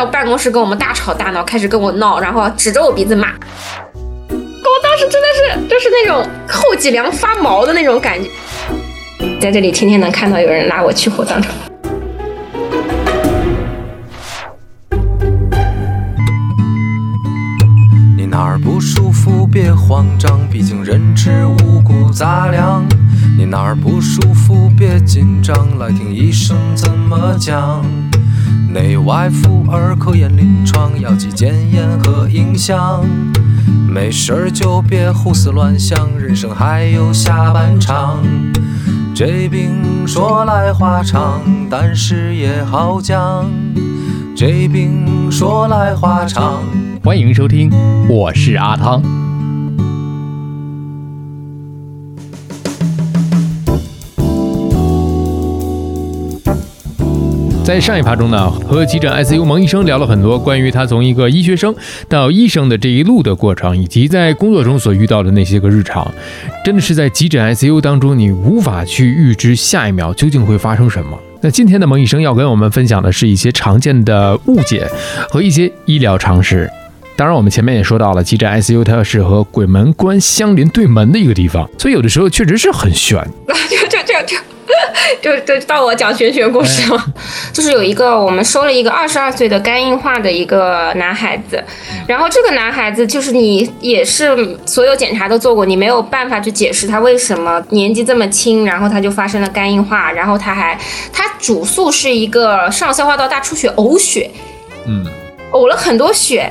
到办公室跟我们大吵大闹，开始跟我闹，然后指着我鼻子骂。我当时真的是就是那种后脊梁发毛的那种感觉，在这里天天能看到有人拉我去火葬场。你哪儿不舒服别慌张，毕竟人吃五谷杂粮。你哪儿不舒服别紧张，来听医生怎么讲。内外妇儿科研临床，药剂检验和影像。没事儿就别胡思乱想，人生还有下半场。这病说来话长，但是也好讲。这病说来话长。欢迎收听，我是阿汤。在上一趴中呢，和急诊 ICU 蒙医生聊了很多关于他从一个医学生到医生的这一路的过程，以及在工作中所遇到的那些个日常。真的是在急诊 ICU 当中，你无法去预知下一秒究竟会发生什么。那今天的蒙医生要跟我们分享的是一些常见的误解和一些医疗常识。当然，我们前面也说到了，急诊 ICU 它是和鬼门关相邻对门的一个地方，所以有的时候确实是很悬。就就就 就就就到我讲玄学故事了，就是有一个我们收了一个二十二岁的肝硬化的一个男孩子，然后这个男孩子就是你也是所有检查都做过，你没有办法去解释他为什么年纪这么轻，然后他就发生了肝硬化，然后他还他主诉是一个上消化道大出血呕血，嗯，呕了很多血。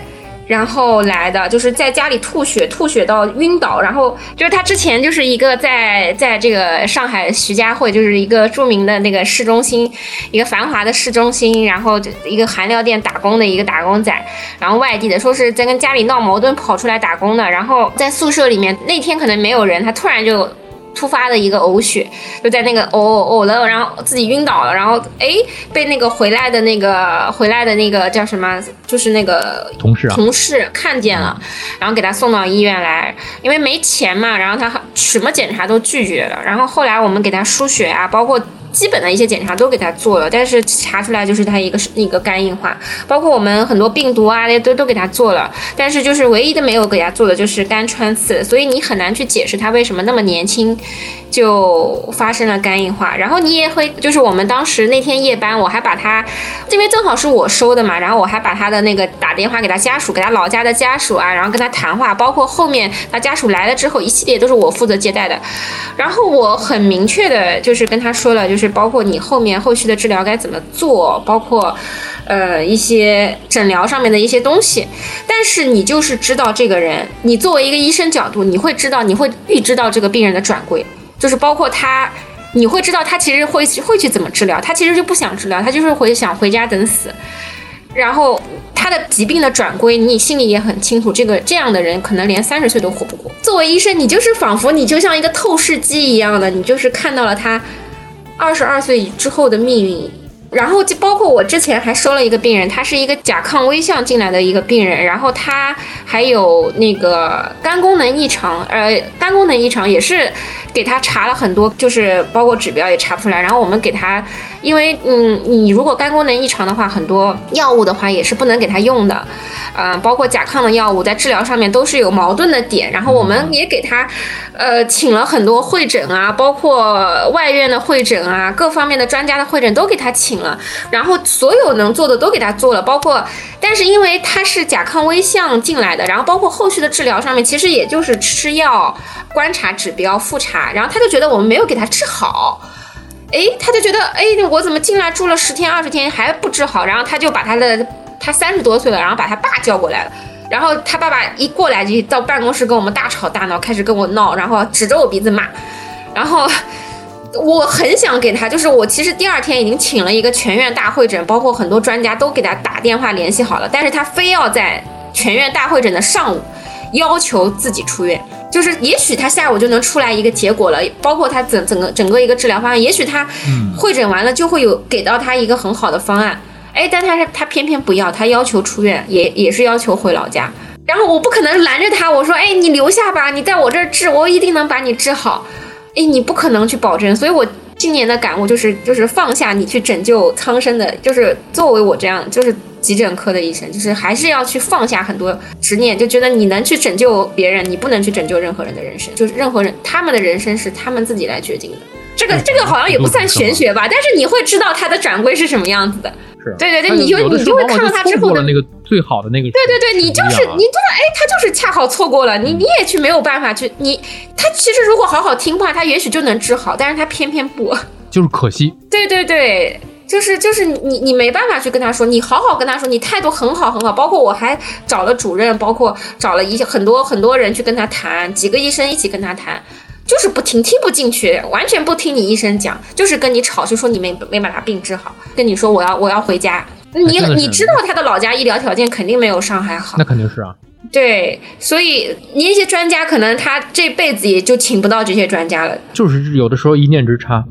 然后来的就是在家里吐血，吐血到晕倒，然后就是他之前就是一个在在这个上海徐家汇，就是一个著名的那个市中心，一个繁华的市中心，然后就一个韩料店打工的一个打工仔，然后外地的，说是在跟家里闹矛盾跑出来打工的，然后在宿舍里面那天可能没有人，他突然就。突发的一个呕血，就在那个呕呕呕了，然后自己晕倒了，然后哎被那个回来的那个回来的那个叫什么，就是那个同事啊同事看见了，然后给他送到医院来，因为没钱嘛，然后他什么检查都拒绝了，然后后来我们给他输血啊，包括。基本的一些检查都给他做了，但是查出来就是他一个是一个肝硬化，包括我们很多病毒啊，那都都给他做了，但是就是唯一的没有给他做的就是肝穿刺，所以你很难去解释他为什么那么年轻就发生了肝硬化。然后你也会就是我们当时那天夜班，我还把他，因为正好是我收的嘛，然后我还把他的那个打电话给他家属，给他老家的家属啊，然后跟他谈话，包括后面他家属来了之后，一系列都是我负责接待的。然后我很明确的就是跟他说了，就是包括你后面后续的治疗该怎么做，包括呃一些诊疗上面的一些东西。但是你就是知道这个人，你作为一个医生角度，你会知道，你会预知到这个病人的转归，就是包括他，你会知道他其实会会去怎么治疗，他其实就不想治疗，他就是会想回家等死。然后他的疾病的转归，你心里也很清楚，这个这样的人可能连三十岁都活不过。作为医生，你就是仿佛你就像一个透视机一样的，你就是看到了他二十二岁之后的命运。然后就包括我之前还收了一个病人，他是一个甲亢危象进来的一个病人，然后他还有那个肝功能异常，呃，肝功能异常也是给他查了很多，就是包括指标也查不出来。然后我们给他，因为嗯，你如果肝功能异常的话，很多药物的话也是不能给他用的，嗯、包括甲亢的药物在治疗上面都是有矛盾的点。然后我们也给他，呃，请了很多会诊啊，包括外院的会诊啊，各方面的专家的会诊都给他请了，然后所有能做的都给他做了，包括，但是因为他是甲亢危象进来的，然后包括后续的治疗上面，其实也就是吃药、观察指标、复查，然后他就觉得我们没有给他治好。哎，他就觉得，哎，我怎么进来住了十天二十天还不治好？然后他就把他的，他三十多岁了，然后把他爸叫过来了。然后他爸爸一过来就到办公室跟我们大吵大闹，开始跟我闹，然后指着我鼻子骂。然后我很想给他，就是我其实第二天已经请了一个全院大会诊，包括很多专家都给他打电话联系好了，但是他非要在全院大会诊的上午要求自己出院。就是也许他下午就能出来一个结果了，包括他整整个整个一个治疗方案，也许他会诊完了就会有给到他一个很好的方案。哎，但他是他偏偏不要，他要求出院，也也是要求回老家。然后我不可能拦着他，我说，哎，你留下吧，你在我这儿治，我一定能把你治好。哎，你不可能去保证，所以我今年的感悟就是就是放下你去拯救苍生的，就是作为我这样就是急诊科的医生，就是还是要去放下很多执念，就觉得你能去拯救别人，你不能去拯救任何人的人生，就是任何人他们的人生是他们自己来决定的。这个这个好像也不算玄学吧，但是你会知道它的转归是什么样子的。是对对对，你就你就会看到他之后的那个最好的那个。对对对，你就是你真的哎，他就是恰好错过了，你你也去没有办法去你他其实如果好好听话，他也许就能治好，但是他偏偏不，就是可惜。对对对，就是就是你你没办法去跟他说，你好好跟他说，你态度很好很好，包括我还找了主任，包括找了一些很多很多人去跟他谈，几个医生一起跟他谈。就是不听，听不进去，完全不听你医生讲，就是跟你吵，就说你没没把他病治好，跟你说我要我要回家。你你知道他的老家医疗条件肯定没有上海好，那肯定是啊。对，所以你那些专家可能他这辈子也就请不到这些专家了。就是有的时候一念之差。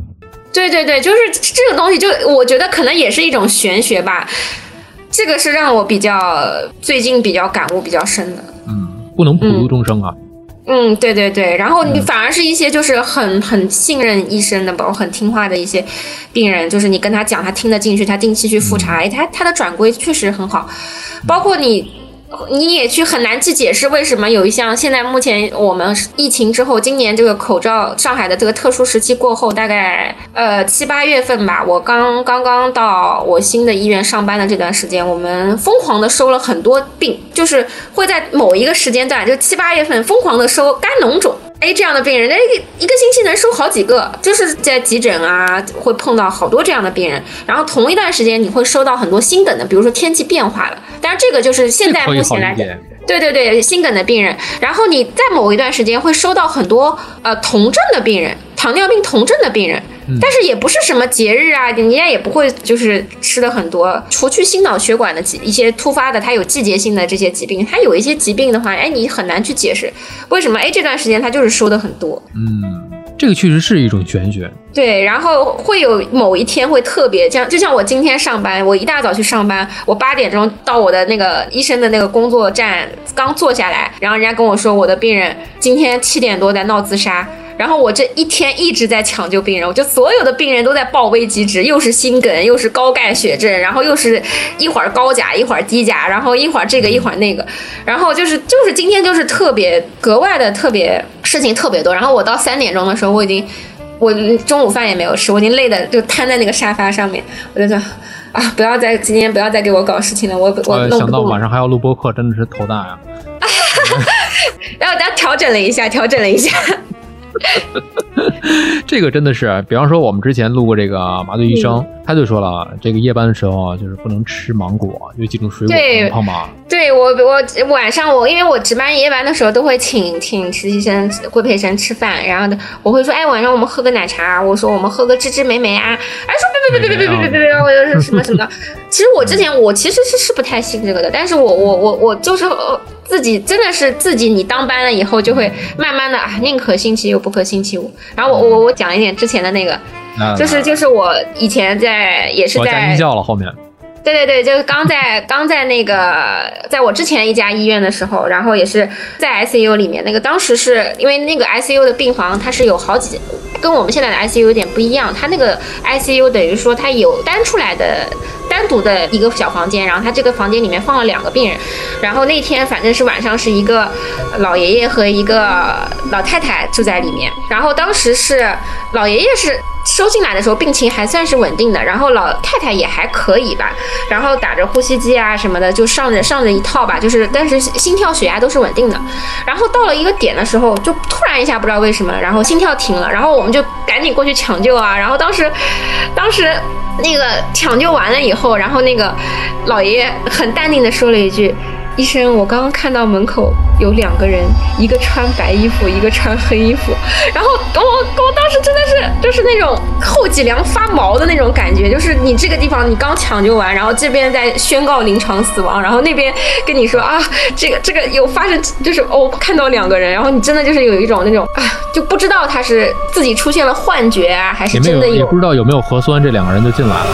对对对，就是这个东西，就我觉得可能也是一种玄学吧。这个是让我比较最近比较感悟比较深的。嗯，不能普度众生啊。嗯，对对对，然后你反而是一些就是很很信任医生的，包括很听话的一些病人，就是你跟他讲，他听得进去，他定期去复查，哎，他他的转归确实很好，包括你。你也去很难去解释为什么有一项现在目前我们疫情之后，今年这个口罩上海的这个特殊时期过后，大概呃七八月份吧，我刚刚刚到我新的医院上班的这段时间，我们疯狂的收了很多病，就是会在某一个时间段，就七八月份疯狂的收肝脓肿。哎，这样的病人，哎，一个星期能收好几个，就是在急诊啊，会碰到好多这样的病人。然后同一段时间，你会收到很多心梗的，比如说天气变化了。但是，这个就是现在前来讲，对对对，心梗的病人。然后你在某一段时间会收到很多呃酮症的病人。糖尿病酮症的病人，但是也不是什么节日啊，人家也不会就是吃的很多。除去心脑血管的疾一些突发的，它有季节性的这些疾病，它有一些疾病的话，哎，你很难去解释为什么哎这段时间它就是收的很多。嗯，这个确实是一种玄学。对，然后会有某一天会特别，像就像我今天上班，我一大早去上班，我八点钟到我的那个医生的那个工作站，刚坐下来，然后人家跟我说我的病人今天七点多在闹自杀。然后我这一天一直在抢救病人，我就所有的病人都在报危急值，又是心梗，又是高钙血症，然后又是一会儿高钾，一会儿低钾，然后一会儿这个一会儿那个，然后就是就是今天就是特别格外的特别事情特别多。然后我到三点钟的时候，我已经我中午饭也没有吃，我已经累的就瘫在那个沙发上面，我就想啊，不要再今天不要再给我搞事情了，我我弄想到晚上还要录播课，真的是头大呀。然后大家调整了一下，调整了一下。这个真的是，比方说我们之前录过这个麻醉医生，他就说了，这个夜班的时候啊，就是不能吃芒果，有几种水果胖吗？对我，我晚上我因为我值班夜班的时候都会请请实习生、规培生吃饭，然后我会说，哎，晚上我们喝个奶茶，我说我们喝个芝芝莓莓啊，哎，说别别别别别别别别别，我又是什么什么？其实我之前我其实是是不太信这个的，但是我我我我就是。自己真的是自己，你当班了以后就会慢慢的啊，宁可信其有，不可信其无。然后我我我讲一点之前的那个，就是就是我以前在也是在在音效了后面。对对对，就是刚在刚在那个在我之前一家医院的时候，然后也是在 ICU 里面，那个当时是因为那个 ICU 的病房它是有好几，跟我们现在的 ICU 有点不一样，它那个 ICU 等于说它有单出来的。单独的一个小房间，然后他这个房间里面放了两个病人，然后那天反正是晚上是一个老爷爷和一个老太太住在里面，然后当时是老爷爷是。收进来的时候病情还算是稳定的，然后老太太也还可以吧，然后打着呼吸机啊什么的，就上着上着一套吧，就是但是心跳血压都是稳定的。然后到了一个点的时候，就突然一下不知道为什么，然后心跳停了，然后我们就赶紧过去抢救啊。然后当时，当时那个抢救完了以后，然后那个老爷爷很淡定的说了一句。医生，我刚刚看到门口有两个人，一个穿白衣服，一个穿黑衣服。然后我我当时真的是就是那种后脊梁发毛的那种感觉，就是你这个地方你刚抢救完，然后这边在宣告临床死亡，然后那边跟你说啊，这个这个有发生，就是哦看到两个人，然后你真的就是有一种那种啊，就不知道他是自己出现了幻觉啊，还是真的有，也不知道有没有核酸，这两个人就进来了。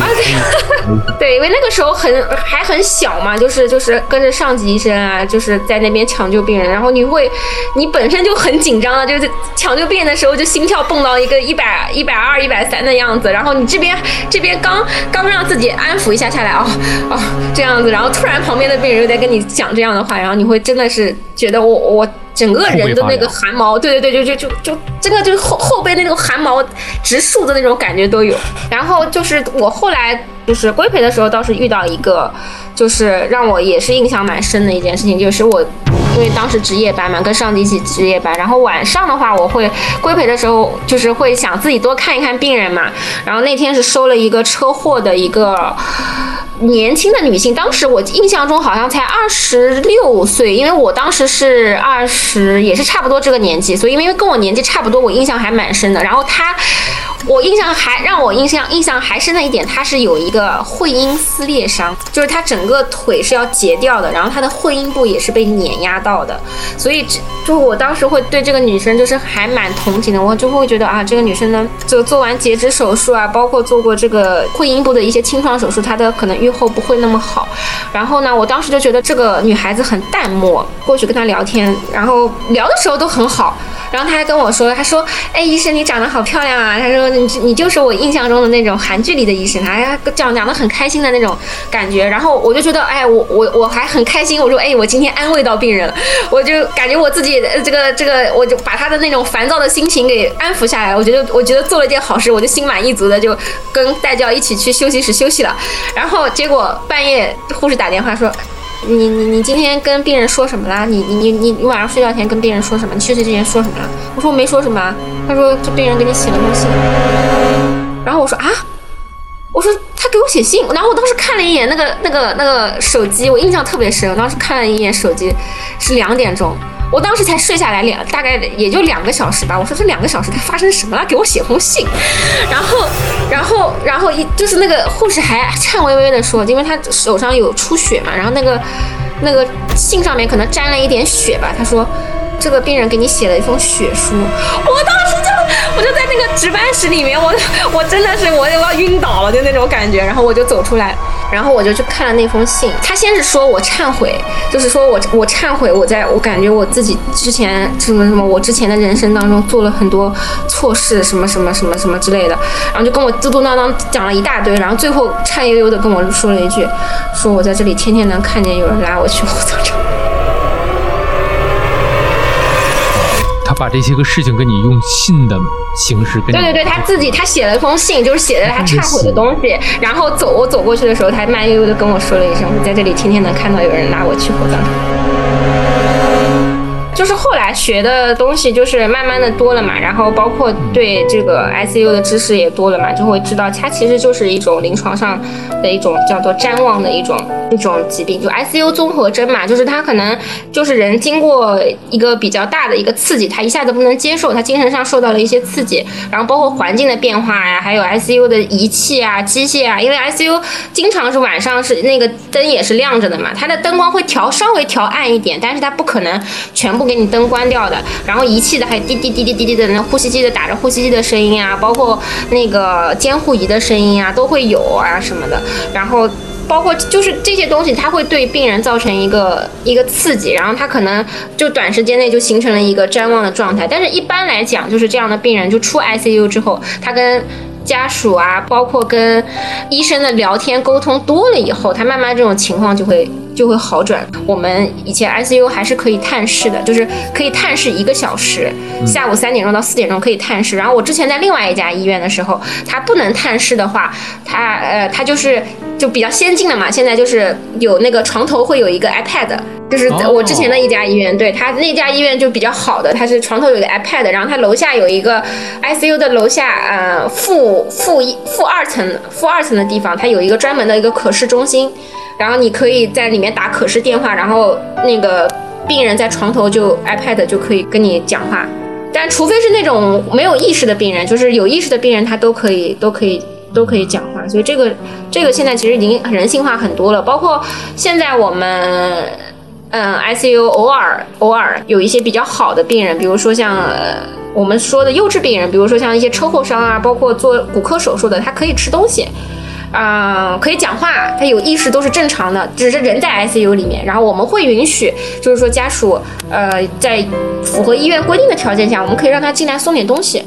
啊对，对，因为那个时候很还很小嘛，就是就是跟着上级医生啊，就是在那边边抢救病人，然后你会，你本身就很紧张了，就是抢救病人的时候就心跳蹦到一个一百一百二、一百三的样子，然后你这边这边刚刚让自己安抚一下下来，哦哦这样子，然后突然旁边的病人又在跟你讲这样的话，然后你会真的是觉得我我。整个人的那个汗毛，对对对，就就就就真的就是后后背那种汗毛直竖的那种感觉都有。然后就是我后来就是规培的时候，倒是遇到一个，就是让我也是印象蛮深的一件事情，就是我因为当时值夜班嘛，跟上级一起值夜班，然后晚上的话，我会规培的时候，就是会想自己多看一看病人嘛。然后那天是收了一个车祸的一个。年轻的女性，当时我印象中好像才二十六岁，因为我当时是二十，也是差不多这个年纪，所以因为跟我年纪差不多，我印象还蛮深的。然后她。我印象还让我印象印象还深的一点，她是有一一个会阴撕裂伤，就是她整个腿是要截掉的，然后她的会阴部也是被碾压到的，所以就我当时会对这个女生就是还蛮同情的，我就会觉得啊，这个女生呢，就做完截肢手术啊，包括做过这个会阴部的一些清创手术，她的可能愈后不会那么好。然后呢，我当时就觉得这个女孩子很淡漠，过去跟她聊天，然后聊的时候都很好，然后她还跟我说，她说，哎，医生你长得好漂亮啊，她说。你你就是我印象中的那种韩剧里的医生，他讲讲的很开心的那种感觉，然后我就觉得，哎，我我我还很开心，我说，哎，我今天安慰到病人了，我就感觉我自己这个这个，我就把他的那种烦躁的心情给安抚下来，我觉得我觉得做了一件好事，我就心满意足的就跟代教一起去休息室休息了，然后结果半夜护士打电话说。你你你今天跟病人说什么啦？你你你你你晚上睡觉前跟病人说什么？你休息之前说什么了？我说我没说什么。他说这病人给你写了封信。然后我说啊，我说他给我写信。然后我当时看了一眼那个那个那个手机，我印象特别深。我当时看了一眼手机，是两点钟。我当时才睡下来两，大概也就两个小时吧。我说这两个小时他发生什么了？给我写封信，然后，然后，然后一就是那个护士还颤巍巍的说，因为他手上有出血嘛，然后那个那个信上面可能沾了一点血吧。他说这个病人给你写了一封血书。我当时我就在那个值班室里面，我我真的是我要晕倒了，就那种感觉。然后我就走出来。然后我就去看了那封信，他先是说我忏悔，就是说我我忏悔，我在我感觉我自己之前什么什么，我之前的人生当中做了很多错事，什么什么什么什么之类的，然后就跟我嘟嘟囔囔讲了一大堆，然后最后颤悠悠的跟我说了一句，说我在这里天天能看见有人拉我去火葬场。把这些个事情跟你用信的形式跟对对对，他自己他写了一封信，就是写的他忏悔的东西。然后走我走过去的时候，他慢悠悠的跟我说了一声：“我在这里天天能看到有人拉我去火葬场。”就是后来学的东西，就是慢慢的多了嘛，然后包括对这个 ICU 的知识也多了嘛，就会知道它其实就是一种临床上的一种叫做谵妄的一种一种疾病，就 ICU 综合征嘛，就是它可能就是人经过一个比较大的一个刺激，他一下子不能接受，他精神上受到了一些刺激，然后包括环境的变化呀，还有 ICU 的仪器啊、机械啊，因为 ICU 经常是晚上是那个灯也是亮着的嘛，它的灯光会调稍微调暗一点，但是它不可能全部。给你灯关掉的，然后仪器的还滴滴滴滴滴滴的那呼吸机的打着呼吸机的声音啊，包括那个监护仪的声音啊，都会有啊什么的。然后包括就是这些东西，它会对病人造成一个一个刺激，然后他可能就短时间内就形成了一个谵妄的状态。但是一般来讲，就是这样的病人就出 ICU 之后，他跟家属啊，包括跟医生的聊天沟通多了以后，他慢慢这种情况就会。就会好转。我们以前 ICU 还是可以探视的，就是可以探视一个小时，下午三点钟到四点钟可以探视。然后我之前在另外一家医院的时候，他不能探视的话，他呃他就是就比较先进的嘛。现在就是有那个床头会有一个 iPad，就是我之前的一家医院，对他那家医院就比较好的，他是床头有一个 iPad，然后他楼下有一个 ICU 的楼下呃负负一负二层负二层的地方，它有一个专门的一个可视中心。然后你可以在里面打可视电话，然后那个病人在床头就 iPad 就可以跟你讲话，但除非是那种没有意识的病人，就是有意识的病人他都可以都可以都可以讲话，所以这个这个现在其实已经人性化很多了。包括现在我们嗯 ICU 偶尔偶尔有一些比较好的病人，比如说像呃我们说的优质病人，比如说像一些车祸伤啊，包括做骨科手术的，他可以吃东西。啊、可以讲话，他有意识都是正常的，只是人在 ICU 里面。然后我们会允许，就是说家属呃在符合医院规定的条件下，我们可以让他进来送点东西。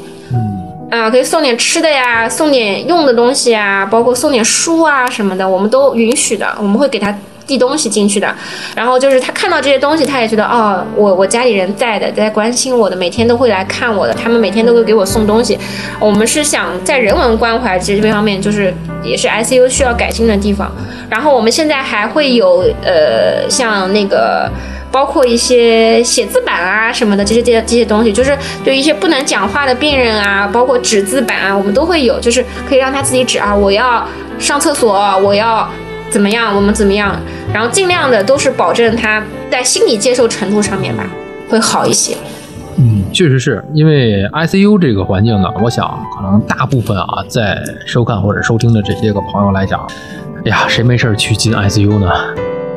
啊、可以送点吃的呀，送点用的东西啊，包括送点书啊什么的，我们都允许的，我们会给他递东西进去的。然后就是他看到这些东西，他也觉得哦，我我家里人在的，在关心我的，每天都会来看我的，他们每天都会给我送东西。我们是想在人文关怀这方面，就是也是 ICU 需要改进的地方。然后我们现在还会有呃，像那个。包括一些写字板啊什么的，这些这些这些东西，就是对一些不能讲话的病人啊，包括纸字板啊，我们都会有，就是可以让他自己指啊，我要上厕所，我要怎么样，我们怎么样，然后尽量的都是保证他在心理接受程度上面吧，会好一些。嗯，确实是因为 ICU 这个环境呢，我想可能大部分啊在收看或者收听的这些个朋友来讲，哎呀，谁没事儿去进 ICU 呢？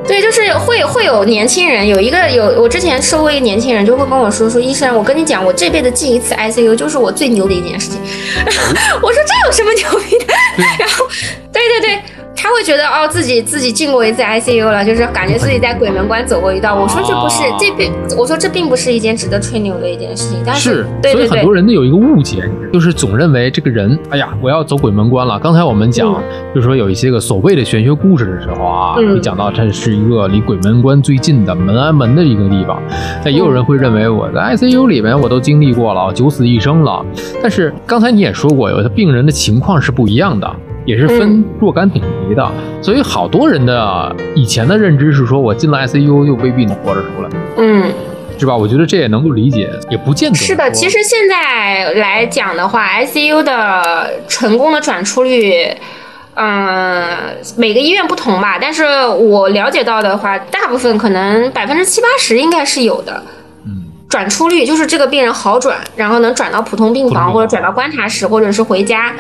对，就是会会有年轻人，有一个有我之前收过一个年轻人，就会跟我说说医生，我跟你讲，我这辈子进一次 ICU 就是我最牛的一件事情。我说这有什么牛逼的？然后，对对对，他会觉得哦自己自己进过一次 ICU 了，就是感觉自己在鬼门关走过一道。我说这不是这并我说这并不是一件值得吹牛的一件事情，但是，对对对所以很多，人都有一个误解，就是总认为这个人，哎呀，我要走鬼门关了。刚才我们讲，就是说有一些个所谓的玄学故事的时候啊，嗯会讲到这是一个离鬼门关最近的门安门的一个地方。那也有人会认为我在 ICU 里面我都经历过了，九死一生了。但是刚才你也说过，有的病人的情况是不一样的。也是分嗯若干等级的，所以好多人的以前的认知是说，我进了 ICU 就未必能活着出来，嗯。是吧？我觉得这也能够理解，也不见得是的，其实现在来讲的话，ICU 的成功的转出率，嗯、每个医院不同吧，但是我了解到的话，大部分可能百分之七八十应该是有的。嗯转出率就是这个病人好转，然后能转到普通病房或者转到观察室，或者是回家，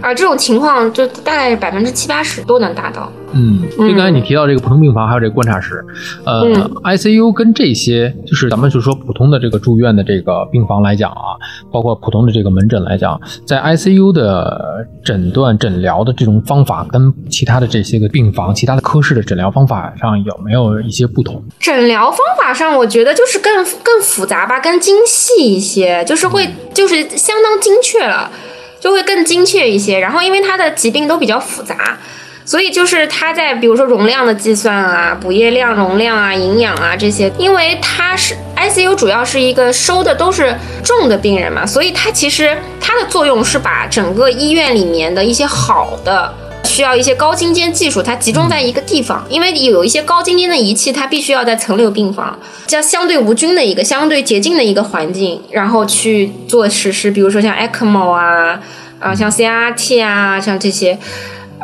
啊，这种情况就大概百分之七八十都能达到。嗯，就刚才你提到这个普通病房，还有这个观察室，呃、嗯 i c u 跟这些就是咱们就说普通的这个住院的这个病房来讲啊，包括普通的这个门诊来讲，在 ICU 的诊断诊疗的这种方法，跟其他的这些个病房、其他的科室的诊疗方法上有没有一些不同？诊疗方法上，我觉得就是更更复杂吧，更精细一些，就是会就是相当精确了，就会更精确一些。然后因为它的疾病都比较复杂，所以就是它在比如说容量的计算啊、补液量、容量啊、营养啊这些，因为它是 ICU 主要是一个收的都是重的病人嘛，所以它其实它的作用是把整个医院里面的一些好的。需要一些高精尖技术，它集中在一个地方，因为有一些高精尖的仪器，它必须要在层流病房，这样相对无菌的一个、相对洁净的一个环境，然后去做实施，比如说像 ECMO 啊，啊，像 CRT 啊，像这些。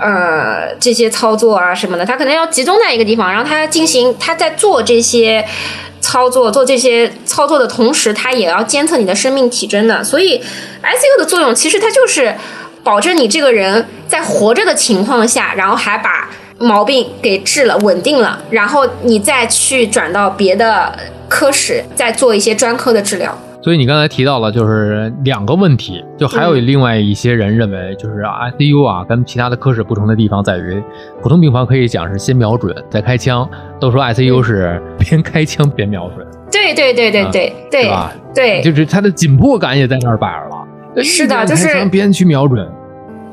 呃，这些操作啊什么的，它可能要集中在一个地方，然后它进行，它在做这些操作、做这些操作的同时，它也要监测你的生命体征的。所以，ICU 的作用其实它就是保证你这个人在活着的情况下，然后还把毛病给治了、稳定了，然后你再去转到别的科室，再做一些专科的治疗。所以你刚才提到了就是两个问题，就还有另外一些人认为，就是 ICU 啊跟其他的科室不同的地方在于，普通病房可以讲是先瞄准再开枪，都说 ICU 是边开枪边瞄准，对对对对对、对是吧？对，就是它的紧迫感也在那儿摆着了。是的就是边去瞄准，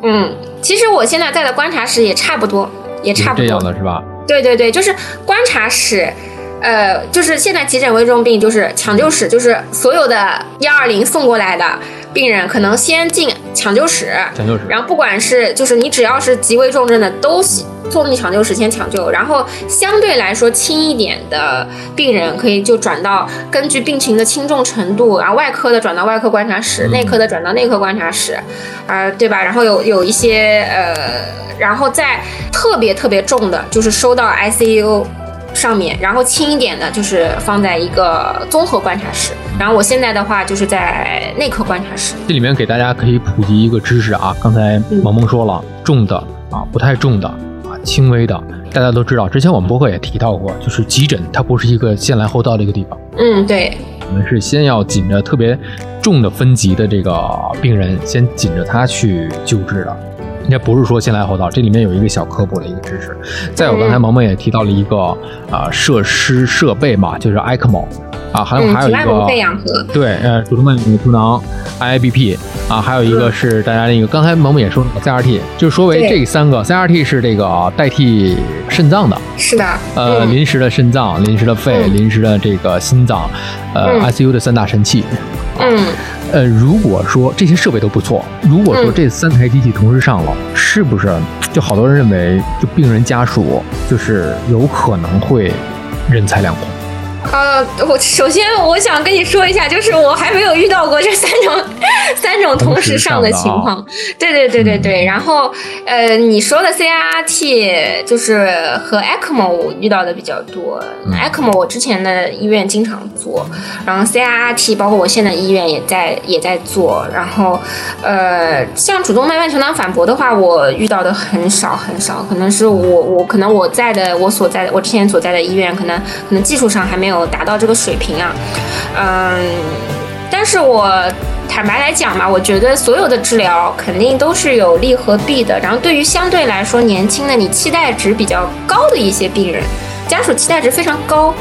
嗯，其实我现在在的观察室也差不多，也差不多这多。样的是吧？对对对，就是观察室，呃，就是现在急诊危重病就是抢救室，就是所有的幺二零送过来的病人，可能先进抢救室，抢救室。然后不管是就是你只要是极危重症的，都送进抢救室先抢救，然后相对来说轻一点的病人可以就转到根据病情的轻重程度，然后外科的转到外科观察室，嗯内科的转到内科观察室，啊、对吧？然后有有一些呃，然后再特别特别重的，就是收到 ICU。上面，然后轻一点的，就是放在一个综合观察室。然后我现在的话，就是在内科观察室。这里面给大家可以普及一个知识啊，刚才萌萌说了，重的啊，不太重的啊，轻微的，大家都知道。之前我们博客也提到过，就是急诊它不是一个先来后到的一个地方，嗯，对，我们是先要紧着特别重的分级的这个病人，先紧着他去救治的。应该不是说先来后到，这里面有一个小科普的一个知识。再有，刚才萌萌也提到了一个啊设施设备嘛，就是 ECMO 啊，还有还有一个肺氧合，对，呃，主动脉图囊 IIBP 啊，还有一个是大家那个刚才萌萌也说了 CRT，就是说为这三个 CRT 是这个代替肾脏的，是的，呃，临时的肾脏、临时的肺、临时的这个心脏，呃，ICU 的三大神器。嗯，呃，如果说这些设备都不错，如果说这三台机器同时上了，是不是就好多人认为，就病人家属就是有可能会人财两空？呃，我首先我想跟你说一下，就是我还没有遇到过这三种 三种同时上的情况。对对对对对。然后呃，你说的 CRT 就是和 ECMO 我遇到的比较多。ECMO 我之前的医院经常做，然后 CRT 包括我现在医院也在也在做。然后呃，像主动脉瓣球囊反搏的话，我遇到的很少很少，可能是我我可能我在的我所在的我之前所在的医院，可能可能技术上还没有。有达到这个水平啊，嗯，但是我坦白来讲吧，我觉得所有的治疗肯定都是有利和弊的。然后对于相对来说年轻的、你期待值比较高的一些病人，家属期待值非常高，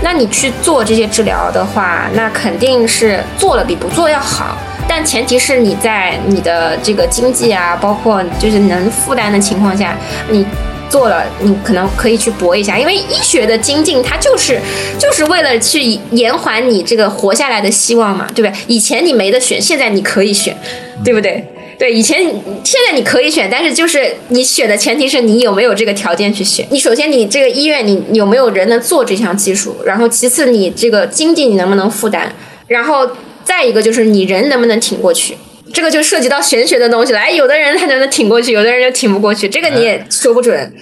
那你去做这些治疗的话，那肯定是做了比不做要好。但前提是你在你的这个经济啊，包括就是能负担的情况下，你。做了，你可能可以去搏一下，因为医学的精进，它就是就是为了去延缓你这个活下来的希望嘛，对不对？以前你没得选，现在你可以选，对不对？对，以前现在你可以选，但是就是你选的前提是你有没有这个条件去选。你首先你这个医院你有没有人能做这项技术，然后其次你这个经济你能不能负担，然后再一个就是你人能不能挺过去。这个就涉及到玄学的东西了，哎，有的人他就能挺过去，有的人就挺不过去，这个你也说不准。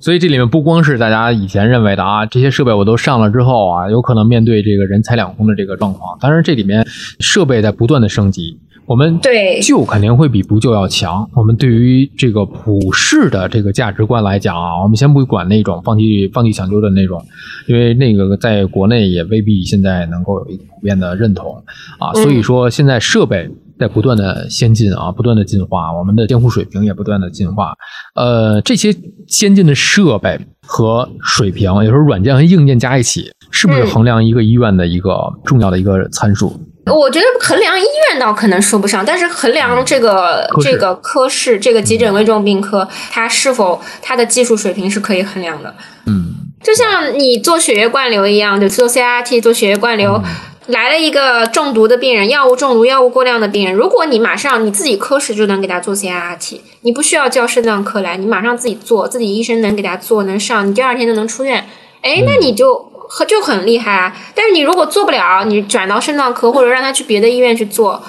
所以这里面不光是大家以前认为的啊，这些设备我都上了之后啊，有可能面对这个人财两空的这个状况。当然，这里面设备在不断的升级，我们对旧肯定会比不旧要强。我们对于这个普世的这个价值观来讲啊，我们先不管那种放弃放弃抢救的那种，因为那个在国内也未必现在能够有一个普遍的认同啊。所以说现在设备。在不断的先进啊，不断的进化，我们的监护水平也不断的进化。呃，这些先进的设备和水平，有时候软件和硬件加一起，是不是衡量一个医院的一个重要的一个参数？我觉得衡量医院倒可能说不上，但是衡量这个这个科室，这个急诊危重病科，它是否它的技术水平是可以衡量的。嗯，就像你做血液灌流一样，就做 CRT 做血液灌流。来了一个中毒的病人，药物中毒、药物过量的病人。如果你马上你自己科室就能给他做 CRT，你不需要叫肾脏科来，你马上自己做，自己医生能给他做，能上，你第二天就能出院。哎，那你就很就很厉害啊！但是你如果做不了，你转到肾脏科或者让他去别的医院去做，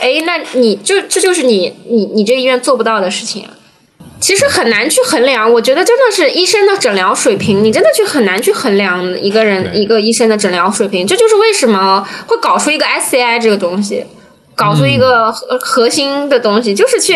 哎，那你就这就是你你你这医院做不到的事情。其实很难去衡量，我觉得真的是医生的诊疗水平，你真的去很难去衡量一个人一个医生的诊疗水平。这就是为什么会搞出一个 SCI 这个东西，搞出一个核核心的东西，就是去，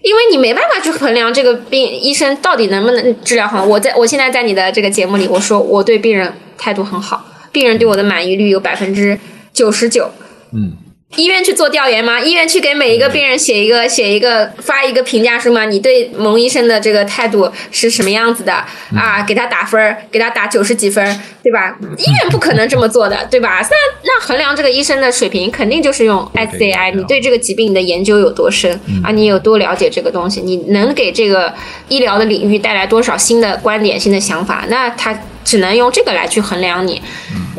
因为你没办法去衡量这个病医生到底能不能治疗好。我在我现在在你的这个节目里，我说我对病人态度很好，病人对我的满意率有百分之九十九。嗯。医院去做调研吗？医院去给每一个病人写一个写一个发一个评价书吗？你对蒙医生的这个态度是什么样子的啊？给他打分，给他打九十几分，对吧？医院不可能这么做的，对吧？那那衡量这个医生的水平，肯定就是用 SCI。你对这个疾病的研究有多深啊？你有多了解这个东西？你能给这个医疗的领域带来多少新的观点、新的想法？那他只能用这个来去衡量你。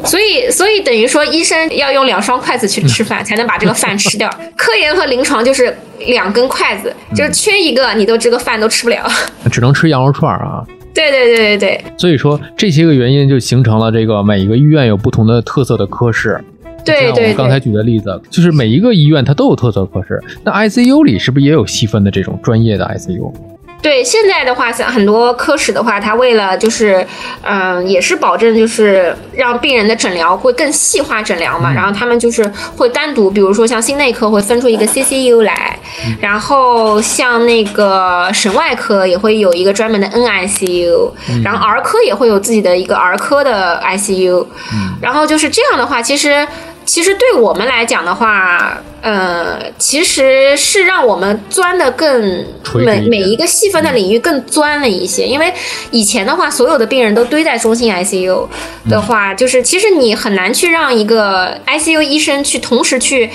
所以，所以等于说，医生要用两双筷子去吃饭，才能把这个饭吃掉。科研和临床就是两根筷子，就是缺一个，你都这个饭都吃不了。只能吃羊肉串啊！对对对对对。所以说，这些个原因就形成了这个每一个医院有不同的特色的科室。对对。刚才举的例子，就是每一个医院它都有特色科室。那 ICU 里是不是也有细分的这种专业的 ICU？对，现在的话，像很多科室的话，它为了就是，嗯，也是保证就是让病人的诊疗会更细化诊疗嘛，然后他们就是会单独，比如说像心内科会分出一个 CCU 来，然后像那个神外科也会有一个专门的 NICU，然后儿科也会有自己的一个儿科的 ICU，然后就是这样的话，其实。其实对我们来讲的话，呃，其实是让我们钻的更每每一个细分的领域更钻了一些。因为以前的话，所有的病人都堆在中心 ICU 的话，就是其实你很难去让一个 ICU 医生去同时去。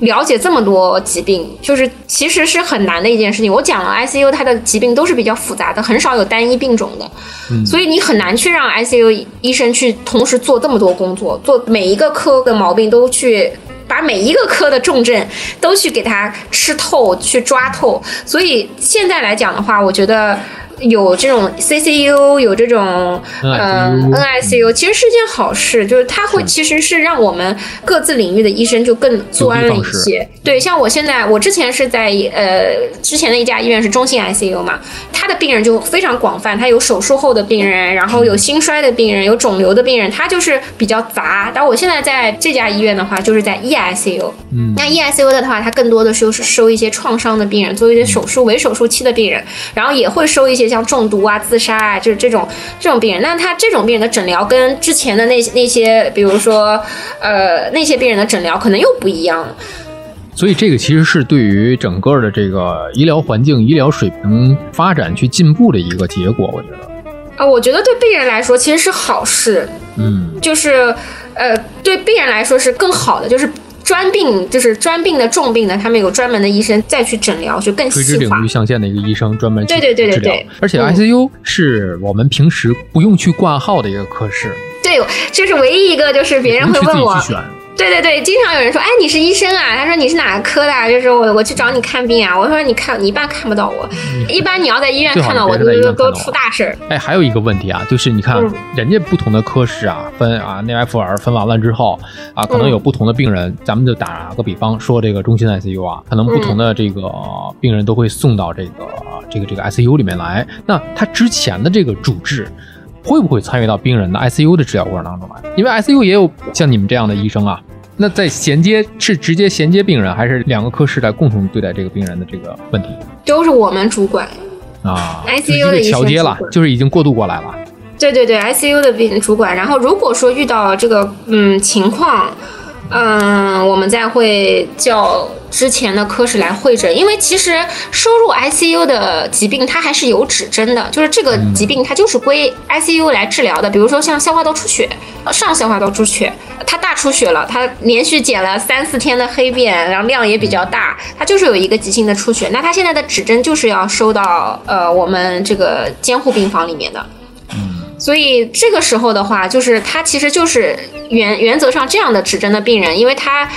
了解这么多疾病，就是其实是很难的一件事情。我讲了，ICU 它的疾病都是比较复杂的，很少有单一病种的，所以你很难去让 ICU 医生去同时做这么多工作，做每一个科的毛病都去。把每一个科的重症都去给它吃透，去抓透。所以现在来讲的话，我觉得有这种 CCU，有这种嗯 NICU，其实是件好事，就是它会其实是让我们各自领域的医生就更钻了一些。对，像我现在，我之前是在呃之前的一家医院是中心 ICU 嘛，他的病人就非常广泛，他有手术后的病人，然后有心衰的病人，有肿瘤的病人，他就是比较杂。但我现在在这家医院的话，就是在 EICU，嗯，那 EICU 的话，它更多的是是收一些创伤的病人，做一些手术围手术期的病人，然后也会收一些像中毒啊、自杀啊，就是这种这种病人。那他这种病人的诊疗跟之前的那些那些，比如说呃那些病人的诊疗可能又不一样了。所以这个其实是对于整个的这个医疗环境、医疗水平发展去进步的一个结果，我觉得。啊，我觉得对病人来说其实是好事，嗯，就是呃对病人来说是更好的，就是专病就是专病的重病的，他们有专门的医生再去诊疗，就更垂直领域。象限的一个医生专门去对对对对对而且嗯 ICU 是我们平时不用去挂号的一个科室，对，这是唯一一个就是别人会问我去，选。对对对，经常有人说，哎，你是医生啊？他说你是哪个科的啊？就是我我去找你看病啊。我说你看你一般看不到我，一般你要在医院看到我，别在医都出大事儿。哎，还有一个问题啊，就是你看嗯人家不同的科室啊，分啊内外妇儿分完了之后啊，可能嗯有不同的病人。咱们就打个比方说，这个中心 ICU 啊，可能不同的这个病人都会送到这个这个这个 ICU 里面来。那他之前的这个主治。会不会参与到病人的 ICU 的治疗过程当中来？因为 ICU 也有像你们这样的医生啊。那在衔接是直接衔接病人，还是两个科室来共同对待这个病人的这个问题都是我们主管。啊 ICU 的调接了就是已经过渡过来了。对对对，ICU 的病主管。然后如果说遇到这个嗯情况，嗯，我们再会叫之前的科室来会诊，因为其实收入 ICU 的疾病它还是有指针的，就是这个疾病它就是归 ICU 来治疗的。比如说像消化道出血，上消化道出血，它大出血了，它连续减了三四天的黑便，然后量也比较大，它就是有一个急性的出血。那它现在的指针就是要收到呃我们这个监护病房里面的。所以这个时候的话，就是他其实就是原原则上这样的指针的病人，因为他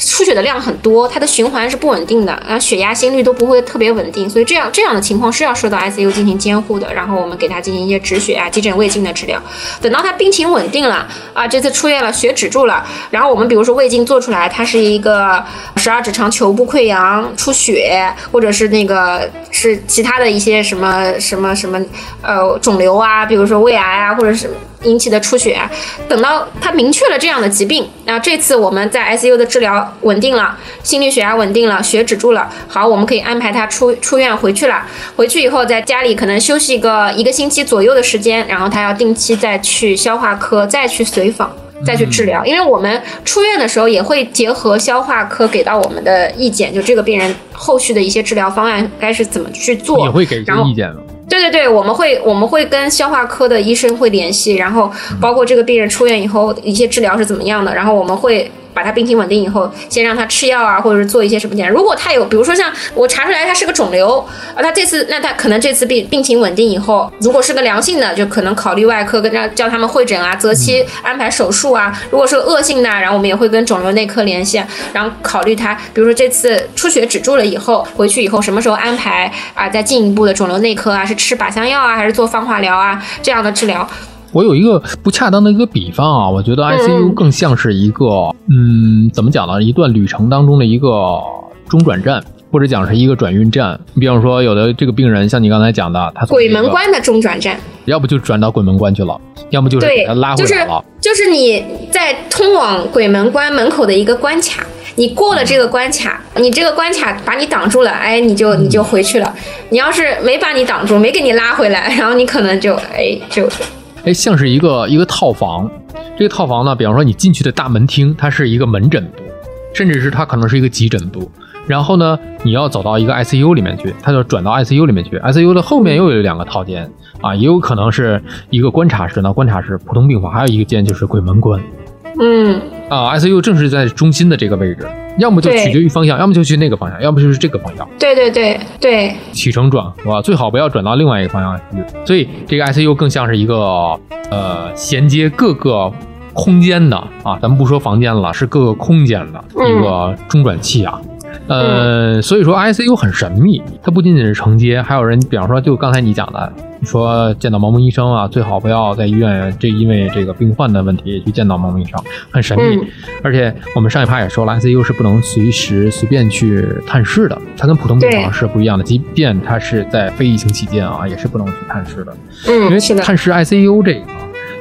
出血的量很多，它的循环是不稳定的，然后血压、心率都不会特别稳定，所以这样这样的情况是要受到 ICU 进行监护的，然后我们给他进行一些止血啊、急诊胃镜的治疗。等到他病情稳定了啊，这次出院了，血止住了，然后我们比如说胃镜做出来，它是一个十二指肠球部溃疡、出血，或者是那个是其他的一些什么什么什么呃肿瘤啊，比如说胃癌啊，或者是引起的出血啊。等到他明确了这样的疾病，那这次我们在 ICU 的治疗稳定了，心率血压稳定了，血止住了，好，我们可以安排他出出院回去了。回去以后在家里可能休息个一个星期左右的时间，然后他要定期再去消化科再去随访。再去治疗，因为我们出院的时候也会结合消化科给到我们的意见，就这个病人后续的一些治疗方案该是怎么去做，也会给一些意见的。对对对，我们会我们会跟消化科的医生会联系，然后包括这个病人出院以后一些治疗是怎么样的，然后我们会把他病情稳定以后，先让他吃药啊，或者是做一些什么检查。如果他有，比如说像我查出来他是个肿瘤，啊，他这次那他可能这次病病情稳定以后，如果是个良性的，就可能考虑外科跟叫叫他们会诊啊，择期安排手术啊。如果是恶性的，然后我们也会跟肿瘤内科联系，然后考虑他，比如说这次出血止住了以后，回去以后什么时候安排啊，再进一步的肿瘤内科啊，是吃靶向药啊，还是做放化疗啊这样的治疗？我有一个不恰当的一个比方啊，我觉得 ICU 更像是一个，嗯，怎么讲呢？一段旅程当中的一个中转站，或者讲是一个转运站。你比方说，有的这个病人，像你刚才讲的，他鬼门关的中转站。要不就转到鬼门关去了，要么就是给他拉，回就是来了。就是你在通往鬼门关门口的一个关卡，你过了这个关卡，你这个关卡把你挡住了，哎，你就你就回去了。你要是没把你挡住，没给你拉回来，然后你可能就哎就哎，像是一个一个套房。这个套房呢，比方说你进去的大门厅，它是一个门诊部。甚至是它可能是一个急诊部。然后呢，你要走到一个 ICU 里面去，它就转到 ICU 里面去。ICU 的后面又有两个套间啊，也有可能是一个观察室呢，观察室、普通病房，还有一个间就是鬼门关。嗯啊，ICU 正是在中心的这个位置，要么就取决于方向，要么就去那个方向，要么就是这个方向。对对对对，起承转合，最好不要转到另外一个方向去。所以这个 ICU 更像是一个呃衔接各个空间的啊，咱们不说房间了，是各个空间的一个中转器啊。呃，所以说 ICU 很神秘，它不仅仅是承接，还有人，比方说就刚才你讲的，你说见到盲目医生啊，最好不要在医院这因为这个病患的问题去见到盲目医生，很神秘。嗯而且我们上一趴也说了，ICU 是不能随时随便去探视的，它跟普通病房是不一样的。即便它是在非疫情期间啊，也是不能去探视的。因为嗯，是的，探视 ICU 这个，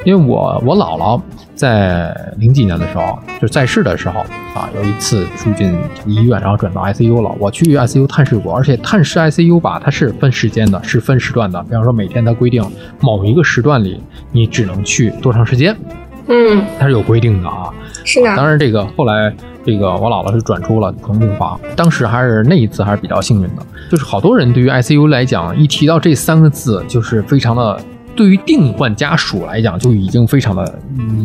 因为我我姥姥在零几年的时候，就在世的时候啊，有一次住进医院，然后转到 ICU 了。我去 ICU 探视过，而且探视 ICU 吧，它是分时间的，是分时段的。比方说每天它规定某一个时段里你只能去多长时间，嗯，它是有规定的啊。是的，当然，这个后来这个我姥姥是转出了普通病房，当时还是那一次还是比较幸运的。就是好多人对于 ICU 来讲，一提到这三个字，就是非常的。对于病患家属来讲，就已经非常的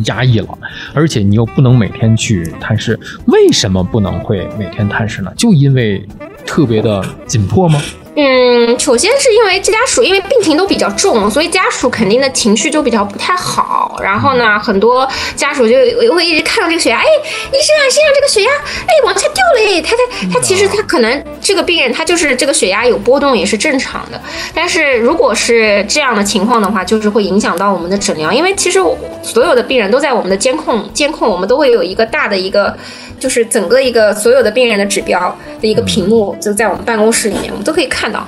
压抑了，而且你又不能每天去探视，为什么不能会每天探视呢？就因为特别的紧迫吗？嗯，首先是因为这家属因为病情都比较重，所以家属肯定的情绪就比较不太好。然后呢，很多家属就会一直看到这个血压，哎，医生啊，身上这个血压，哎，往下掉了，哎，他他他其实他可能这个病人他就是这个血压有波动也是正常的，但是如果是这样的情况的话，就是会影响到我们的诊疗，因为其实所有的病人都在我们的监控监控，我们都会有一个大的一个。就是整个一个所有的病人的指标的一个屏幕，就在我们办公室里面，我们都可以看看到，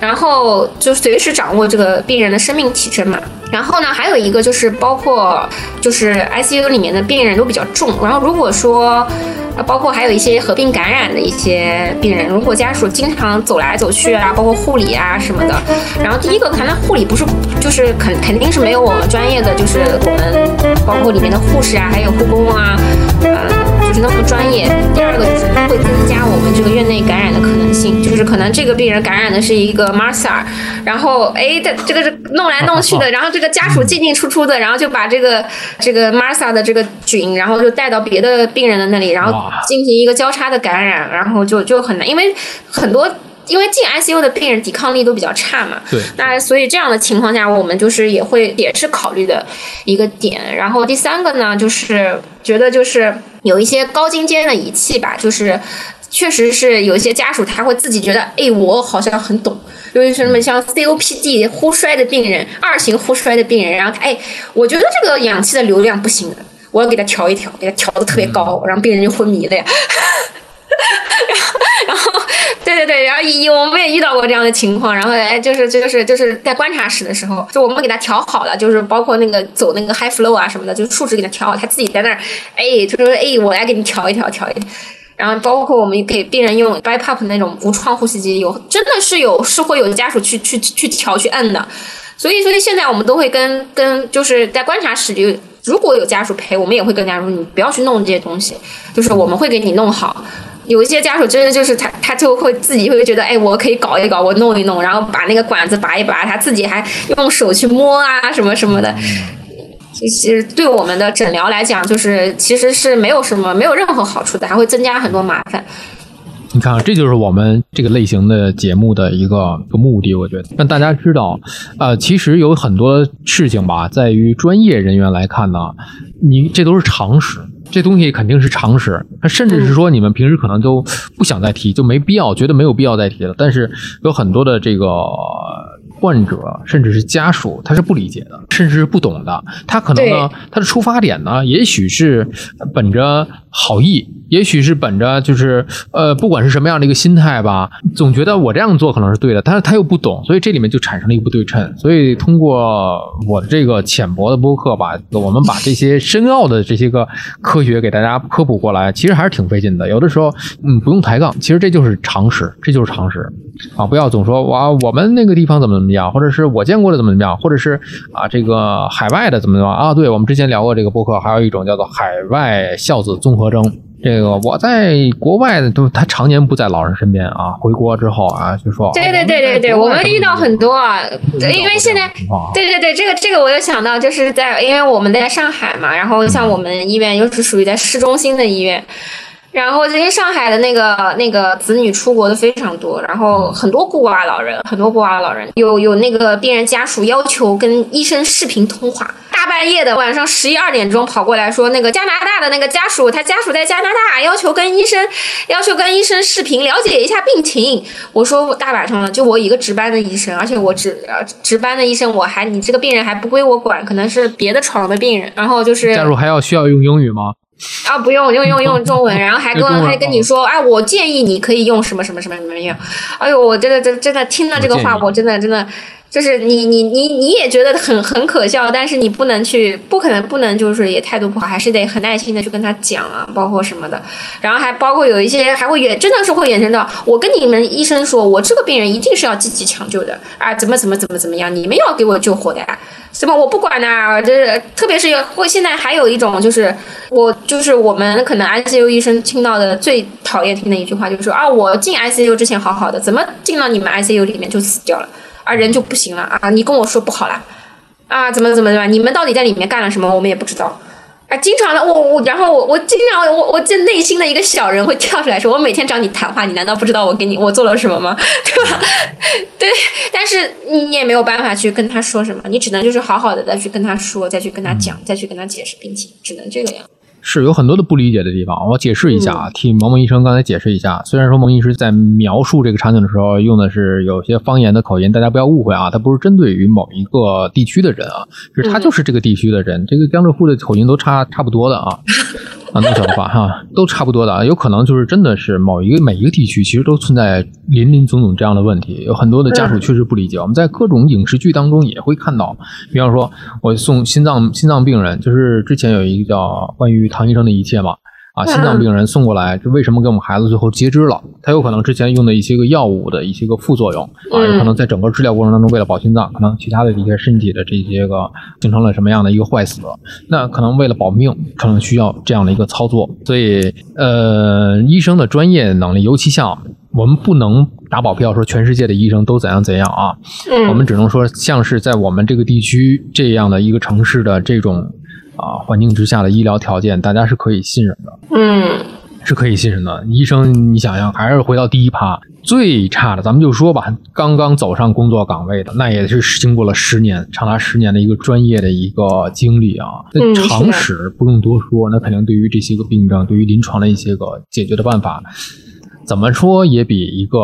然后就随时掌握这个病人的生命体征嘛。然后呢，还有一个就是包括就是 ICU 里面的病人都比较重，然后如果说。包括还有一些合并感染的一些病人，如果家属经常走来走去啊，包括护理啊什么的，然后第一个可能护理不是就是肯肯定是没有我们专业的，就是我们包括里面的护士啊，还有护工啊，呃，那么专业。第二个就是会增加我们这个院内感染的可能性，就是可能这个病人感染的是一个 MRSA，然后哎，这这个是弄来弄去的，然后这个家属进进出出的，然后就把这个这个 MRSA 的这个菌，然后就带到别的病人的那里，然后进行一个交叉的感染，然后就就很难，因为很多。因为进 ICU 的病人抵抗力都比较差嘛，对那所以这样的情况下，我们就是也会也是考虑的一个点。然后第三个呢，就是觉得就是有一些高精尖的仪器吧，就是确实是有一些家属他会自己觉得，哎，我好像很懂。尤其是什么像 COPD 呼衰的病人，二型呼衰的病人，然后他哎，我觉得这个氧气的流量不行的，我要给他调一调，给他调的特别高，然后病人就昏迷了呀。然后，对对对，然后一我们也遇到过这样的情况，然后哎，就是就是就是在观察室的时候，就我们给他调好了，就是包括那个走那个 high flow 啊什么的，就是数值给他调好，他自己在那儿，哎，就说哎，我来给你调一调，调一调。然后包括我们给病人用 BiPAP 那种无创呼吸机，有真的是有是会有家属去去去调去摁的，所以所以现在我们都会跟跟就是在观察室就。如果有家属陪，我们也会跟家属说，你不要去弄这些东西，就是我们会给你弄好。有一些家属真的就是他，他就会自己会觉得，哎，我可以搞一搞，我弄一弄，然后把那个管子拔一拔，他自己还用手去摸啊，什么什么的。其实对我们的诊疗来讲，就是其实是没有什么没有任何好处的，还会增加很多麻烦。你看，这就是我们这个类型的节目的一个一个目的，我觉得让大家知道，呃，其实有很多事情吧，在于专业人员来看呢，你这都是常识，这东西肯定是常识，那甚至是说你们平时可能都不想再提，就没必要，觉得没有必要再提了。但是有很多的这个患者，甚至是家属，他是不理解的，甚至是不懂的。他可能呢，他的出发点呢，也许是本着好意，也许是本着就是呃，不管是什么样的一个心态吧，总觉得我这样做可能是对的，但是他又不懂，所以这里面就产生了一个不对称。所以通过我的这个浅薄的播客吧，我们把这些深奥的这些个科学给大家科普过来，其实还是挺费劲的。有的时候，嗯，不用抬杠，其实这就是常识，这就是常识啊！不要总说哇，我们那个地方怎么怎么样，或者是我见过的怎么怎么样，或者是啊，这个海外的怎么怎么啊？对，我们之前聊过这个播客，还有一种叫做海外孝子综合征。这个我在国外的都，他常年不在老人身边啊。回国之后啊，就说对对对对对，我们遇到很多啊，因为现在对对对，这个这个我有想到，就是在因为我们在上海嘛，然后像我们医院又是属于在市中心的医院。然后，因为上海的那个那个子女出国的非常多，然后很多孤寡老人，很多孤寡老人有有那个病人家属要求跟医生视频通话，大半夜的晚上十一二点钟跑过来说，那个加拿大的那个家属，他家属在加拿大，要求跟医生要求跟医生视频了解一下病情。我说大晚上的，就我一个值班的医生，而且我值值班的医生，我还你这个病人还不归我管，可能是别的床的病人，然后就是家属还要需要用英语吗？啊，不用用用用 中文，然后还跟还跟你说，哎，我建议你可以用什么什么什么什么用。哎呦，我真的真真的听了这个话，我真的真的就是你你你你也觉得很很可笑，但是你不能去，不可能不能就是也态度不好，还是得很耐心的去跟他讲啊，包括什么的，然后还包括有一些还会远真的是会远程到，我跟你们医生说，我这个病人一定是要积极抢救的啊，怎么怎么怎么怎么样，你们要给我救活的呀。什么我不管呐，这特别是会现在还有一种就是我就是我们可能 ICU 医生听到的最讨厌听的一句话就是说啊，我进 ICU 之前好好的，怎么进到你们 ICU 里面就死掉了啊，人就不行了啊，你跟我说不好了啊，怎么怎么怎么，你们到底在里面干了什么，我们也不知道。啊，经常的，我我，然后我我经常，我我这内心的一个小人会跳出来说，我每天找你谈话，你难道不知道我给你我做了什么吗？对吧？对，但是你也没有办法去跟他说什么，你只能就是好好的再去跟他说，再去跟他讲，再去跟他解释病情，只能这个样。是有很多的不理解的地方，我解释一下啊，替萌萌医生刚才解释一下。虽然说萌医师在描述这个场景的时候用的是有些方言的口音，大家不要误会啊，他不是针对于某一个地区的人啊，是他就是这个地区的人，这个江浙沪的口音都差差不多的啊。啊，那小的话哈，都差不多的，有可能就是真的是某一个每一个地区其实都存在林林总总这样的问题，有很多的家属确实不理解。我们在各种影视剧当中也会看到，比方说我送心脏心脏病人，就是之前有一个叫关于唐医生的一切嘛。啊，心脏病人送过来，这为什么给我们孩子最后截肢了？他有可能之前用的一些个药物的一些个副作用啊，有可能在整个治疗过程当中，为了保心脏，可能其他的一些身体的这些个形成了什么样的一个坏死，那可能为了保命，可能需要这样的一个操作。所以，呃，医生的专业能力，尤其像我们不能打保票说全世界的医生都怎样怎样啊，我们只能说像是在我们这个地区这样的一个城市的这种。啊，环境之下的医疗条件，大家是可以信任的。嗯，是可以信任的。医生，你想想，还是回到第一趴，最差的，咱们就说吧，刚刚走上工作岗位的，那也是经过了十年，长达十年的一个专业的一个经历啊。那常识不用多说，那肯定对于这些个病症，对于临床的一些个解决的办法，怎么说也比一个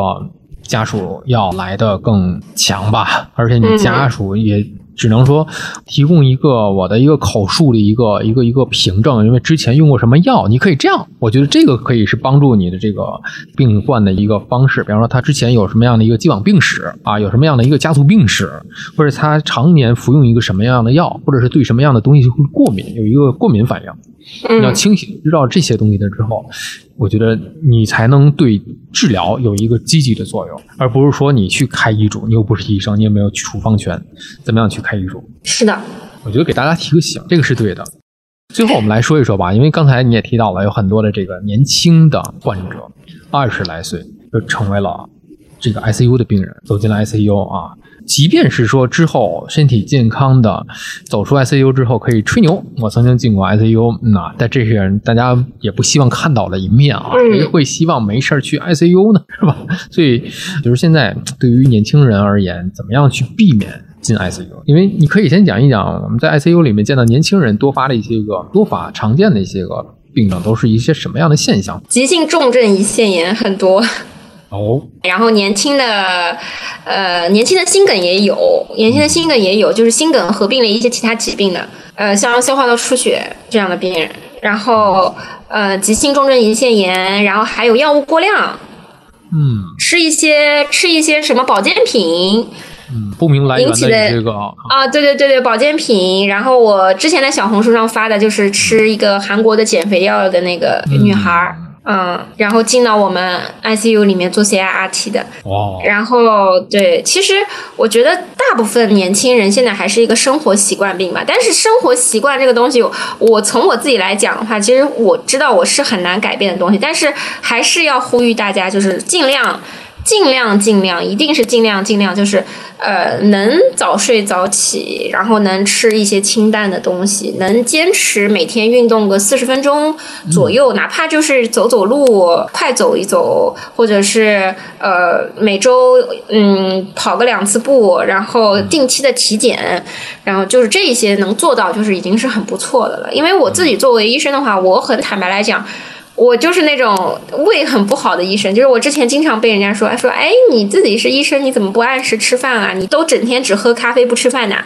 家属要来的更强吧。而且你家属也。只能说提供一个我的一个口述的一个一个一个凭证，因为之前用过什么药，你可以这样，我觉得这个可以是帮助你的这个病患的一个方式。比方说他之前有什么样的一个既往病史啊，有什么样的一个家族病史，或者他常年服用一个什么样的药，或者是对什么样的东西会过敏，有一个过敏反应。你要清醒知道这些东西的之后，我觉得你才能对治疗有一个积极的作用，而不是说你去开医嘱，你又不是医生，你也没有处方权，怎么样去开医嘱？是的，我觉得给大家提个醒，这个是对的。最后我们来说一说吧，因为刚才你也提到了，有很多的这个年轻的患者，二十来岁就成为了这个 ICU 的病人，走进了 ICU 啊。即便是说之后身体健康的走出 ICU 之后可以吹牛，我曾经进过 ICU，那但这些人大家也不希望看到的一面啊，谁会希望没事去 ICU 呢？是吧？所以就是现在对于年轻人而言，怎么样去避免进 ICU？因为你可以先讲一讲我们在 ICU 里面见到年轻人多发的一些个多发常见的一些个病症都是一些什么样的现象？急性重症胰腺炎很多。哦，然后年轻的，呃，年轻的心梗也有，年轻的心梗也有，就是心梗合并了一些其他疾病的，呃，像消化道出血这样的病人，然后呃，急性重症胰腺炎，然后还有药物过量，嗯，吃一些吃一些什么保健品，嗯，不明来源的这个啊，对对对对，保健品，然后我之前在小红书上发的就是吃一个韩国的减肥药的那个女孩。嗯，然后进到我们 ICU 里面做 CIRT 的。哦，然后对，其实我觉得大部分年轻人现在还是一个生活习惯病吧。但是生活习惯这个东西，我从我自己来讲的话，其实我知道我是很难改变的东西，但是还是要呼吁大家，就是尽量。尽量尽量，一定是尽量尽量，就是呃，能早睡早起，然后能吃一些清淡的东西，能坚持每天运动个四十分钟左右，哪怕就是走走路，快走一走，或者是呃每周嗯跑个两次步，然后定期的体检，然后就是这些能做到，就是已经是很不错的了。因为我自己作为医生的话，我很坦白来讲。我就是那种胃很不好的医生，就是我之前经常被人家说，说，哎，你自己是医生，你怎么不按时吃饭啊？你都整天只喝咖啡不吃饭呐？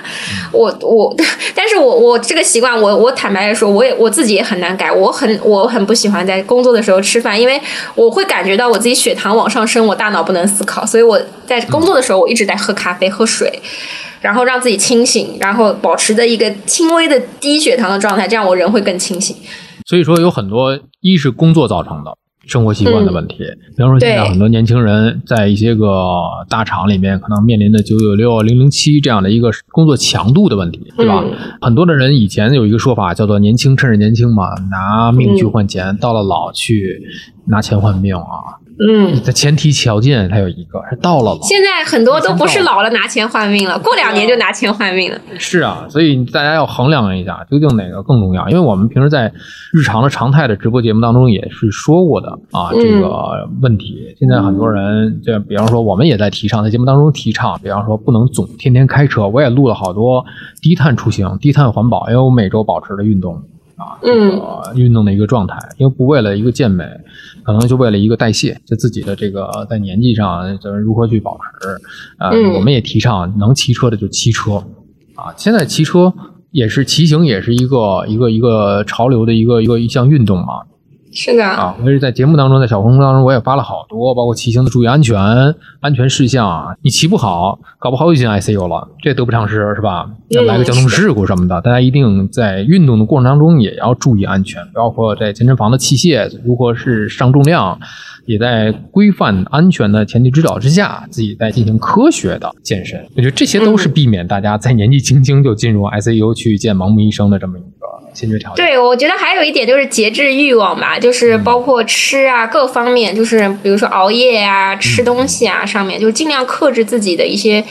我我，但是我我这个习惯，我我坦白来说，我也我自己也很难改。我很我很不喜欢在工作的时候吃饭，因为我会感觉到我自己血糖往上升，我大脑不能思考，所以我在工作的时候我一直在喝咖啡喝水，然后让自己清醒，然后保持着一个轻微的低血糖的状态，这样我人会更清醒。所以说有很多，一是工作造成的生活习惯的问题，比方说现在很多年轻人在一些个大厂里面，可能面临的九九六、零零七这样的一个工作强度的问题，对吧？很多的人以前有一个说法叫做“年轻趁着年轻嘛，拿命去换钱，到了老去拿钱换命啊。”嗯，的前提条件它有一个是到了老，现在很多都不是老了拿钱换命了，过两年就拿钱换命了。是啊，所以大家要衡量一下，究竟哪个更重要？因为我们平时在日常的常态的直播节目当中也是说过的啊，这个问题。现在很多人，就比方说我们也在提倡，在节目当中提倡，比方说不能总天天开车。我也录了好多低碳出行、低碳环保，因为我每周保持的运动啊，这个运动的一个状态，因为不为了一个健美。可能就为了一个代谢，就自己的这个在年纪上，怎么如何去保持。呃，我们也提倡能骑车的就骑车，啊，现在骑车也是骑行，也是一个一个一个潮流的一个一个一项运动嘛。是的啊，我也是在节目当中，在小红书当中，我也发了好多，包括骑行的注意安全、安全事项啊。你骑不好，搞不好就进 ICU 了，这得不偿失，是吧？要来个交通事故什么的，大家一定在运动的过程当中也要注意安全，包括在健身房的器械如何是上重量，也在规范安全的前提指导之下，自己在进行科学的健身。我觉得这些都是避免大家在年纪轻轻就进入 ICU 去见盲目医生的这么一个先决条件。对，我觉得还有一点就是节制欲望吧，就是包括吃啊各方面，就是比如说熬夜啊、吃东西啊上面，就尽量克制自己的一些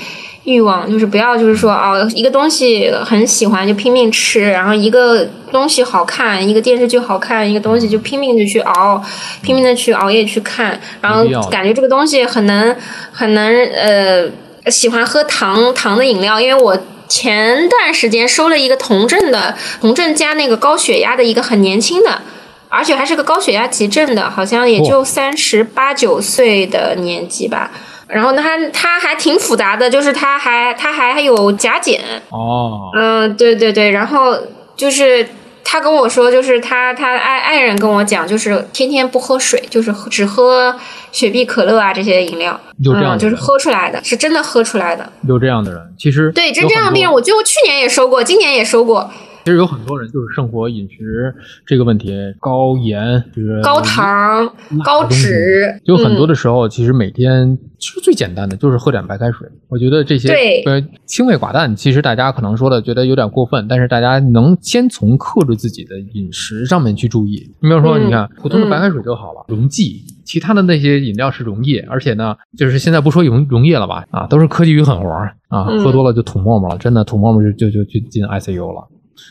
欲望，就是不要就是说哦，一个东西很喜欢就拼命吃，然后一个东西好看，一个电视剧好看，一个东西就拼命的去熬，拼命的去熬夜去看，然后感觉这个东西很能很能呃喜欢喝糖糖的饮料，因为我。前段时间收了一个同镇的同镇加那个高血压的一个很年轻的，而且还是个高血压急症的，好像也就三十八九岁的年纪吧。然后他他还挺复杂的，就是他还他还有甲减。哦。嗯，对对对，然后就是。他跟我说，就是他他爱爱人跟我讲，就是天天不喝水，就是只喝雪碧、可乐啊这些饮料，就这样，就是喝出来的，是真的喝出来的。有这样的人，其实对，真这样的病人，我就去年也收过，今年也收过。其实有很多人就是生活饮食这个问题，高盐就是高糖、高脂，就很多的时候，其实每天其实最简单的就是喝点白开水。我觉得这些呃清味寡淡，其实大家可能说的觉得有点过分，但是大家能先从克制自己的饮食上面去注意。你比如说，你看普通的白开水就好了，溶剂，其他的那些饮料是溶液，而且呢，就是现在不说溶溶液了吧，啊，都是科技与狠活啊，喝多了就吐沫沫了，真的吐沫沫就就就就进 ICU 了。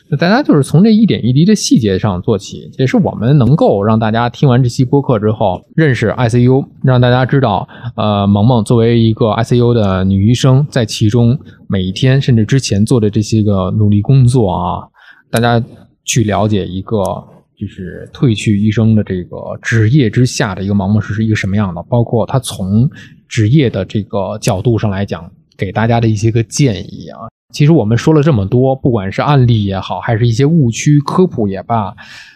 那大家就是从这一点一滴的细节上做起，也是我们能够让大家听完这期播客之后认识 ICU，让大家知道，呃，萌萌作为一个 ICU 的女医生，在其中每一天甚至之前做的这些个努力工作啊，大家去了解一个就是褪去医生的这个职业之下的一个萌萌是是一个什么样的，包括他从职业的这个角度上来讲，给大家的一些个建议啊。其实我们说了这么多，不管是案例也好，还是一些误区科普也罢，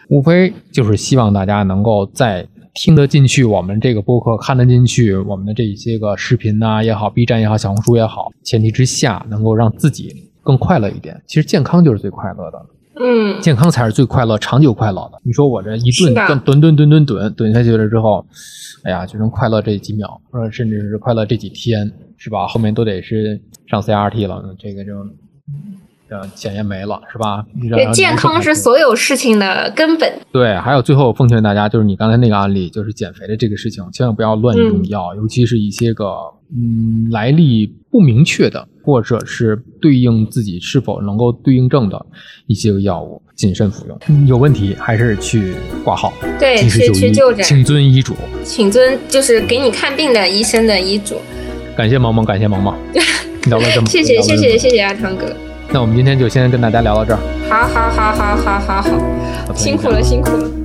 无非就是希望大家能够在听得进去我们这个播客，看得进去我们的这些个视频呐也好，B 站也好，小红书也好，前提之下能够让自己更快乐一点。其实健康就是最快乐的。嗯，健康才是最快乐、长久快乐的。你说我这一顿是的顿顿顿顿顿顿下去了之后，哎呀，就能快乐这几秒，或者甚至是快乐这几天，是吧？后面都得是上 CRT 了，这个就呃检验没了，是吧？对，健康是所有事情的根本。对，还有最后奉劝大家，就是你刚才那个案例，就是减肥的这个事情，千万不要乱用药，尤其是一些个嗯来历不明确的，或者是对应自己是否能够对应症的一些个药物，谨慎服用。嗯有问题还是去挂号，对，及时去就医，去就诊，请遵医嘱。请遵就是给你看病的医生的医嘱。感谢萌萌，感谢萌萌，聊了这么，谢谢谢谢谢谢阿汤哥。那我们今天就先跟大家聊到这儿，好好好好好好好，辛苦了辛苦了。